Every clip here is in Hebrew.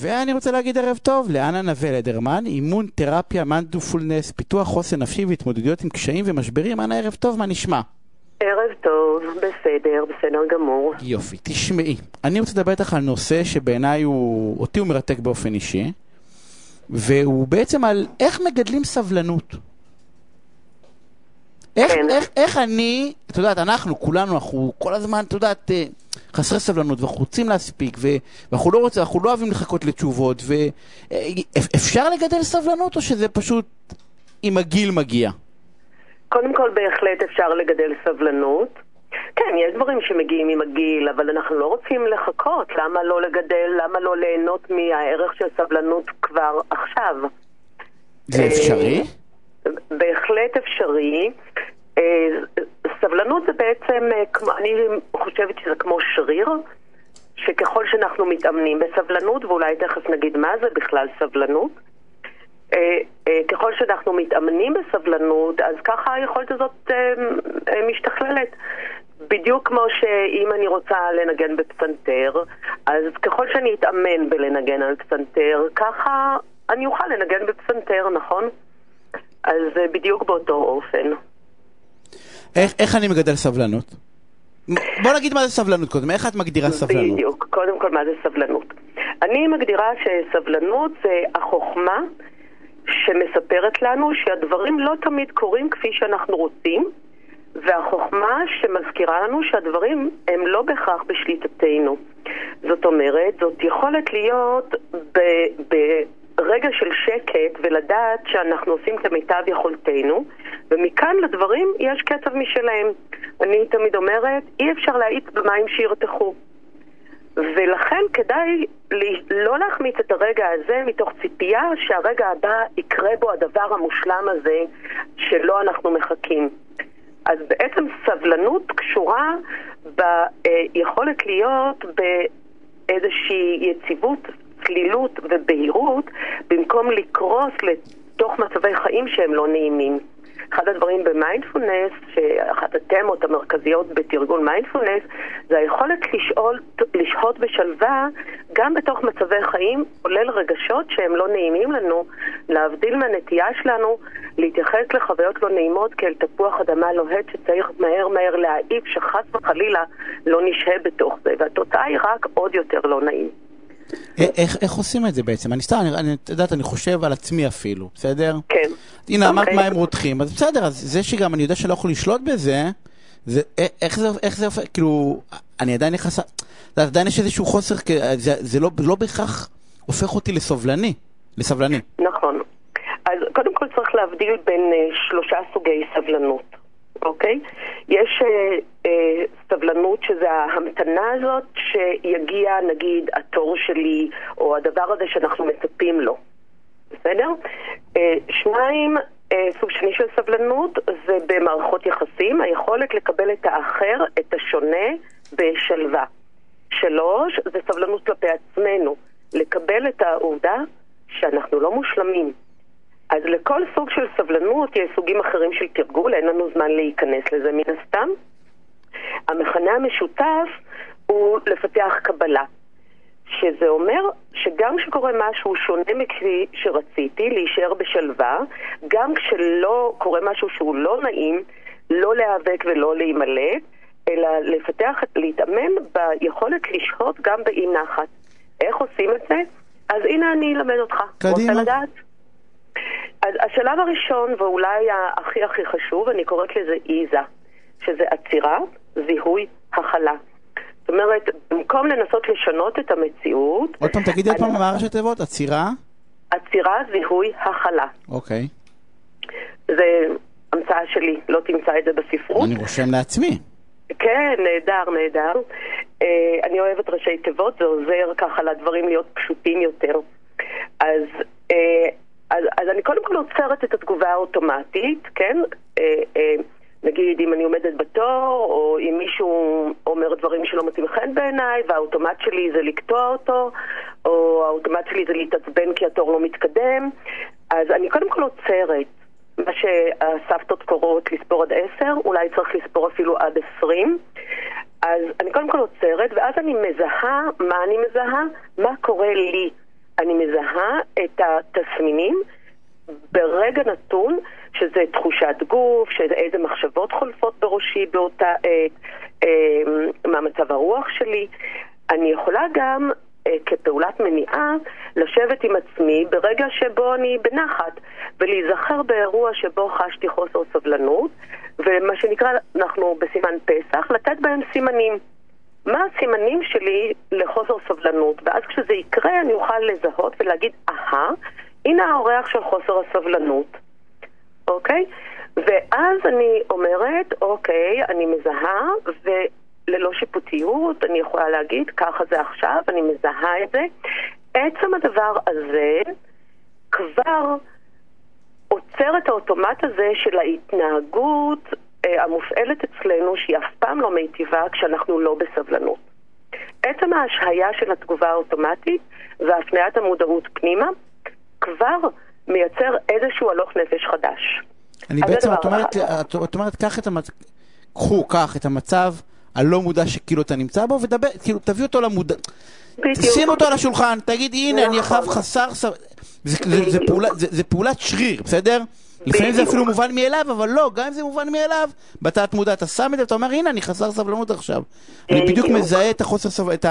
ואני רוצה להגיד ערב טוב לאנה נווה לדרמן, אימון תרפיה מנדופולנס, פיתוח חוסן נפשי והתמודדויות עם קשיים ומשברים. אנה, ערב טוב, מה נשמע? ערב טוב, בסדר, בסדר גמור. יופי, תשמעי, אני רוצה לדבר איתך על נושא שבעיניי הוא, אותי הוא מרתק באופן אישי, והוא בעצם על איך מגדלים סבלנות. איך, כן. איך, איך אני, את יודעת, אנחנו, כולנו, אנחנו כל הזמן, את יודעת, אה, חסרי סבלנות, ואנחנו רוצים להספיק, ואנחנו לא רוצים, אנחנו לא אוהבים לחכות לתשובות, ואפשר לגדל סבלנות, או שזה פשוט עם הגיל מגיע? קודם כל, בהחלט אפשר לגדל סבלנות. כן, יש דברים שמגיעים עם הגיל, אבל אנחנו לא רוצים לחכות. למה לא לגדל, למה לא ליהנות מהערך של סבלנות כבר עכשיו? זה אה, אפשרי? בהחלט אפשרי. סבלנות זה בעצם, אה, אני חושבת שזה כמו שריר, שככל שאנחנו מתאמנים בסבלנות, ואולי תכף נגיד מה זה בכלל סבלנות, אה, אה, ככל שאנחנו מתאמנים בסבלנות, אז ככה היכולת הזאת משתכללת. בדיוק כמו שאם אני רוצה לנגן בפסנתר, אז ככל שאני אתאמן בלנגן על פסנתר, ככה אני אוכל לנגן בפסנתר, נכון? אז בדיוק באותו אופן. איך, איך אני מגדל סבלנות? בוא נגיד מה זה סבלנות קודם, איך את מגדירה סבלנות? בדיוק. קודם כל, מה זה סבלנות? אני מגדירה שסבלנות זה החוכמה שמספרת לנו שהדברים לא תמיד קורים כפי שאנחנו רוצים, והחוכמה שמזכירה לנו שהדברים הם לא בהכרח בשליטתנו. זאת אומרת, זאת יכולת להיות ב- ברגע של שקט ולדעת שאנחנו עושים כמיטב יכולתנו, ומכאן לדברים יש קצב משלהם. אני תמיד אומרת, אי אפשר להאיץ במים שירתחו. ולכן כדאי לא להחמיץ את הרגע הזה מתוך ציפייה שהרגע הבא יקרה בו הדבר המושלם הזה שלו אנחנו מחכים. אז בעצם סבלנות קשורה ביכולת להיות באיזושהי יציבות, צלילות ובהירות במקום לקרוס לתוך מצבי חיים שהם לא נעימים. אחד הדברים במיינדפולנס, שאחת התמות המרכזיות בתרגול מיינדפולנס, זה היכולת לשאול, לשהות בשלווה גם בתוך מצבי חיים, כולל רגשות שהם לא נעימים לנו, להבדיל מהנטייה שלנו להתייחס לחוויות לא נעימות כאל תפוח אדמה לוהט שצריך מהר מהר להעיף, שחס וחלילה לא נשהה בתוך זה, והתוצאה היא רק עוד יותר לא נעים. איך, איך עושים את זה בעצם? אני סתם, אני, את יודעת, אני חושב על עצמי אפילו, בסדר? כן. הנה, אמרת אוקיי. מה הם רותחים, אז בסדר, אז זה שגם אני יודע שלא יכול לשלוט בזה, זה, איך זה, איך זה, כאילו, אני עדיין נכנס, את יודעת, עדיין יש איזשהו חוסר, כ- זה, זה לא, לא בהכרח הופך אותי לסובלני, לסבלני. נכון. אז קודם כל צריך להבדיל בין אה, שלושה סוגי סבלנות, אוקיי? יש אה, אה, סבלנות שזה ההמתנה הזאת שיגיע נגיד התור שלי או הדבר הזה שאנחנו 2. אה, סוג שני של סבלנות זה במערכות יחסים, היכולת לקבל את האחר, את השונה, בשלווה. שלוש, זה סבלנות כלפי עצמנו, לקבל את העובדה שאנחנו לא מושלמים. אז לכל סוג של סבלנות יש סוגים אחרים של תרגול, אין לנו זמן להיכנס לזה מן הסתם. המכנה המשותף הוא לפתח קבלה. שזה אומר שגם כשקורה משהו שונה מכפי שרציתי, להישאר בשלווה, גם כשלא קורה משהו שהוא לא נעים, לא להיאבק ולא להימלט, אלא לפתח, להתאמן ביכולת לשהות גם באי נחת. איך עושים את זה? אז הנה אני אלמד אותך. קדימה. רוצה לדעת? אז השלב הראשון, ואולי הכי הכי חשוב, אני קוראת לזה איזה, שזה עצירה, זיהוי, הכלה. זאת אומרת, במקום לנסות לשנות את המציאות, עוד פעם, תגידי עוד פעם מה ראשי תיבות, עצירה? עצירה, זיהוי, הכלה. אוקיי. זה המצאה שלי, לא תמצא את זה בספרות. אני רושם לעצמי. כן, נהדר, נהדר. אה, אני אוהבת ראשי תיבות, זה עוזר ככה לדברים להיות פשוטים יותר. אז, אה, אז, אז אני קודם כל עוצרת את התגובה האוטומטית, כן? נגיד אם אני עומדת בתור, או אם מישהו אומר דברים שלא מוצאים חן בעיניי, והאוטומט שלי זה לקטוע אותו, או האוטומט שלי זה להתעצבן כי התור לא מתקדם, אז אני קודם כל עוצרת. מה שהסבתות קוראות לספור עד עשר, אולי צריך לספור אפילו עד עשרים. אז אני קודם כל עוצרת, ואז אני מזהה, מה אני מזהה? מה קורה לי. אני מזהה את התסמינים ברגע נתון, שזה תחושת גוף, שאיזה מחשבות חולפות בראשי באותה עת, אה, מה מצב הרוח שלי. אני יכולה גם אה, כפעולת מניעה לשבת עם עצמי ברגע שבו אני בנחת ולהיזכר באירוע שבו חשתי חוסר סבלנות ומה שנקרא, אנחנו בסימן פסח, לתת בהם סימנים. מה הסימנים שלי לחוסר סבלנות? ואז כשזה יקרה אני אוכל לזהות ולהגיד, אהה, הנה האורח של חוסר הסבלנות, אוקיי? ואז אני אומרת, אוקיי, אני מזהה, וללא שיפוטיות אני יכולה להגיד, ככה זה עכשיו, אני מזהה את זה. עצם הדבר הזה כבר עוצר את האוטומט הזה של ההתנהגות אה, המופעלת אצלנו, שהיא אף פעם לא מיטיבה כשאנחנו לא בסבלנות. עצם ההשהיה של התגובה האוטומטית והפניית המודעות פנימה כבר מייצר איזשהו הלוך נפש חדש. אני בעצם, את אומרת, את, את אומרת, קח את המצב, קחו, קח את המצב הלא מודע שכאילו אתה נמצא בו, ודבר, כאילו, תביא אותו למודע, שים אותו על השולחן, תגיד, הנה, אני נכון. עכשיו חסר, זה, זה, זה, זה, פעולה, זה, זה פעולת שריר, בסדר? לפעמים זה אפילו מובן מאליו, אבל לא, גם אם זה מובן מאליו, בתת מודע אתה שם את זה, אתה אומר, הנה, אני חסר סבלנות עכשיו. אני בדיוק מזהה את החוסר סבלנות,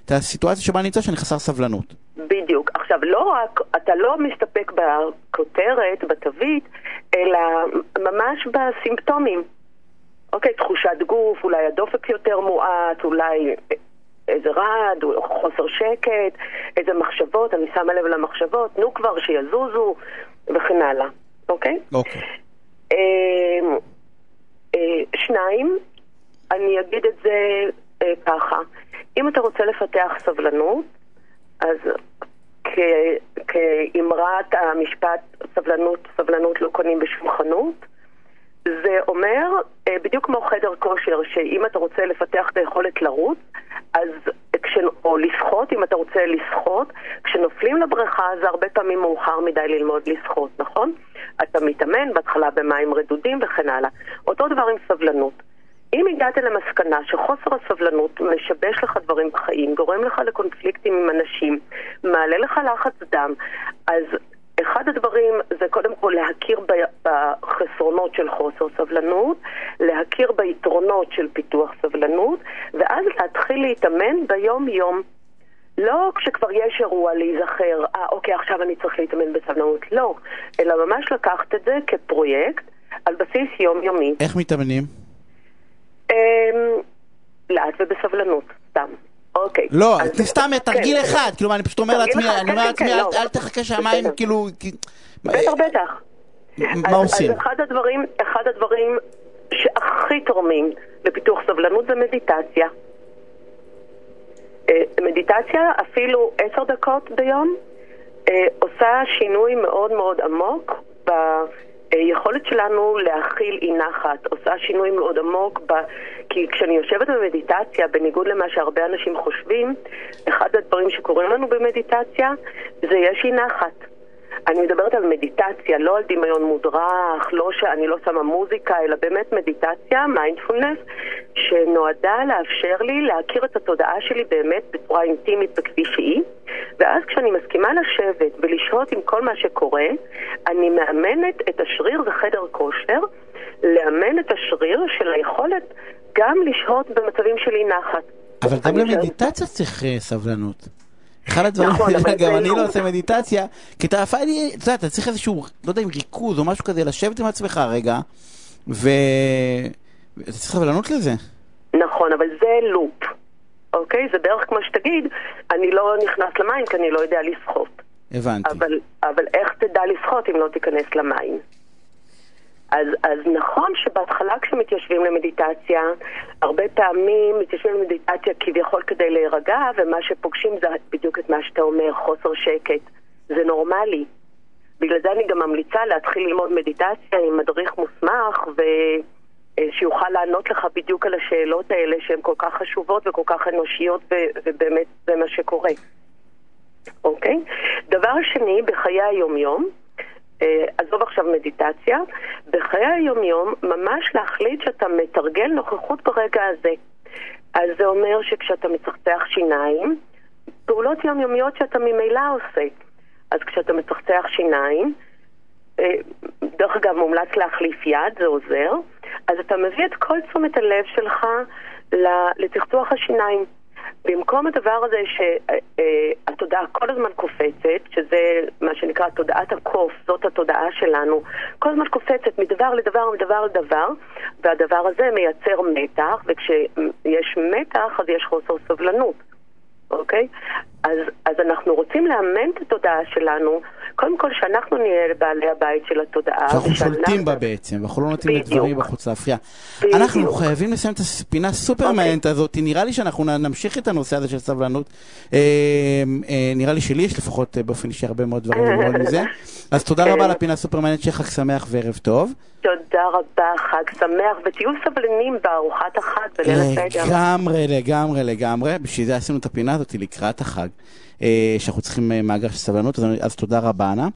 את הסיטואציה שבה אני נמצא, שאני חסר סבלנות. בדיוק. עכשיו, לא רק, אתה לא מסתפק בכותרת, בתווית, אלא ממש בסימפטומים. אוקיי, תחושת גוף, אולי הדופק יותר מועט, אולי איזה רעד, או חוסר שקט, איזה מחשבות, אני שמה לב למחשבות, נו כבר, שיזוזו, וכן הלאה, אוקיי? אוקיי. אה, אה, שניים, אני אגיד את זה אה, ככה, אם אתה רוצה לפתח סבלנות, אז כאמרת המשפט סבלנות, סבלנות לא קונים בשום חנות, זה אומר, אה, בדיוק כמו חדר כושר, שאם אתה רוצה לפתח את היכולת לרוץ, אז. או לשחות, אם אתה רוצה לשחות, כשנופלים לבריכה זה הרבה פעמים מאוחר מדי ללמוד לשחות, נכון? אתה מתאמן בהתחלה במים רדודים וכן הלאה. אותו דבר עם סבלנות. אם הגעת למסקנה שחוסר הסבלנות משבש לך דברים בחיים, גורם לך לקונפליקטים עם אנשים, מעלה לך לחץ דם, אז אחד הדברים זה קודם כל להכיר בחסרונות של חוסר סבלנות, להכיר ביתרונות של פיתוח סבלנות, ואז להתחיל להתאמן ביום-יום. לא כשכבר יש אירוע להיזכר, אה, אוקיי, עכשיו אני צריך להתאמן בסבלנות. לא, אלא ממש לקחת את זה כפרויקט על בסיס יומיומי. איך מתאמנים? אמ, לאט ובסבלנות, סתם. אוקיי. לא, סתם תרגיל כן. אחד, כאילו, אני פשוט אומר תרגיל לעצמי, אחד, אני כן, אומר כן, לעצמי, כן, אל- לא. אל תחכה שהמים. כאילו... בטח, בטח. מה עושים? אז אחד הדברים, אחד הדברים שהכי תורמים לפיתוח סבלנות זה מדיטציה. אה, מדיטציה, אפילו עשר דקות ביום, אה, עושה שינוי מאוד מאוד עמוק ביכולת שלנו להכיל אי נחת, עושה שינוי מאוד עמוק, ב... כי כשאני יושבת במדיטציה, בניגוד למה שהרבה אנשים חושבים, אחד הדברים שקורים לנו במדיטציה זה יש אי נחת. אני מדברת על מדיטציה, לא על דמיון מודרך, לא שאני לא שמה מוזיקה, אלא באמת מדיטציה, מיינדפולנס, שנועדה לאפשר לי להכיר את התודעה שלי באמת בצורה אינטימית וכפי שהיא, ואז כשאני מסכימה לשבת ולשהות עם כל מה שקורה, אני מאמנת את השריר, זה חדר כושר, לאמן את השריר של היכולת גם לשהות במצבים של אי נחת. אבל גם למדיטציה צריך אה, סבלנות. אחד הדברים, נכון, גם אני לא. לא עושה מדיטציה, כי אתה אני, אתה יודע, אתה צריך איזשהו, לא יודע אם ריכוז או משהו כזה, לשבת עם עצמך רגע, ו... אתה צריך סבלנות לזה. נכון, אבל זה לופ, אוקיי? זה בערך כמו שתגיד, אני לא נכנס למים כי אני לא יודע לשחות. הבנתי. אבל, אבל איך תדע לשחות אם לא תיכנס למים? אז, אז נכון שבהתחלה כשמתיישבים למדיטציה, הרבה פעמים מתיישבים למדיטציה כביכול כדי להירגע, ומה שפוגשים זה בדיוק את מה שאתה אומר, חוסר שקט. זה נורמלי. בגלל זה אני גם ממליצה להתחיל ללמוד מדיטציה עם מדריך מוסמך, ו... אה, שיוכל לענות לך בדיוק על השאלות האלה שהן כל כך חשובות וכל כך אנושיות, ו- ובאמת זה מה שקורה. אוקיי? דבר שני, בחיי היומיום, אה, עזוב עכשיו מדיטציה, בחיי היומיום ממש להחליט שאתה מתרגל נוכחות ברגע הזה. אז זה אומר שכשאתה מצחצח שיניים, פעולות יומיומיות שאתה ממילא עושה. אז כשאתה מצחצח שיניים, אה, דרך אגב, מומלץ להחליף יד, זה עוזר, אז אתה מביא את כל תשומת הלב שלך לצחצוח השיניים. במקום הדבר הזה שהתודעה כל הזמן קופצת, שזה מה שנקרא תודעת הקוף, זאת התודעה שלנו, כל הזמן קופצת מדבר לדבר, מדבר לדבר, והדבר הזה מייצר מתח, וכשיש מתח אז יש חוסר סבלנות, אוקיי? אז, אז אנחנו רוצים לאמן את התודעה שלנו, קודם כל שאנחנו נהיה בעלי הבית של התודעה. שאנחנו שולטים בה בעצם, ואנחנו לא נותנים לדברים בחוץ להפריע. אנחנו חייבים לסיים את הפינה סופר אוקיי. מעניינת הזאת, נראה לי שאנחנו נמשיך את הנושא הזה של סבלנות. אה, אה, נראה לי שלי יש לפחות אה, באופן אישי הרבה מאוד דברים ללמוד מזה. אז תודה רבה על הפינה סופר מעניינת, שיהיה חג שמח וערב טוב. תודה רבה, חג שמח, ותהיו סבלנים בארוחת החג בליל הסדר. לגמרי, לגמרי, לגמרי. בשביל זה עשינו את הפינה הזאת לקראת החג. שאנחנו צריכים מאגר של סבלנות, אז, אז תודה רבה, אנה.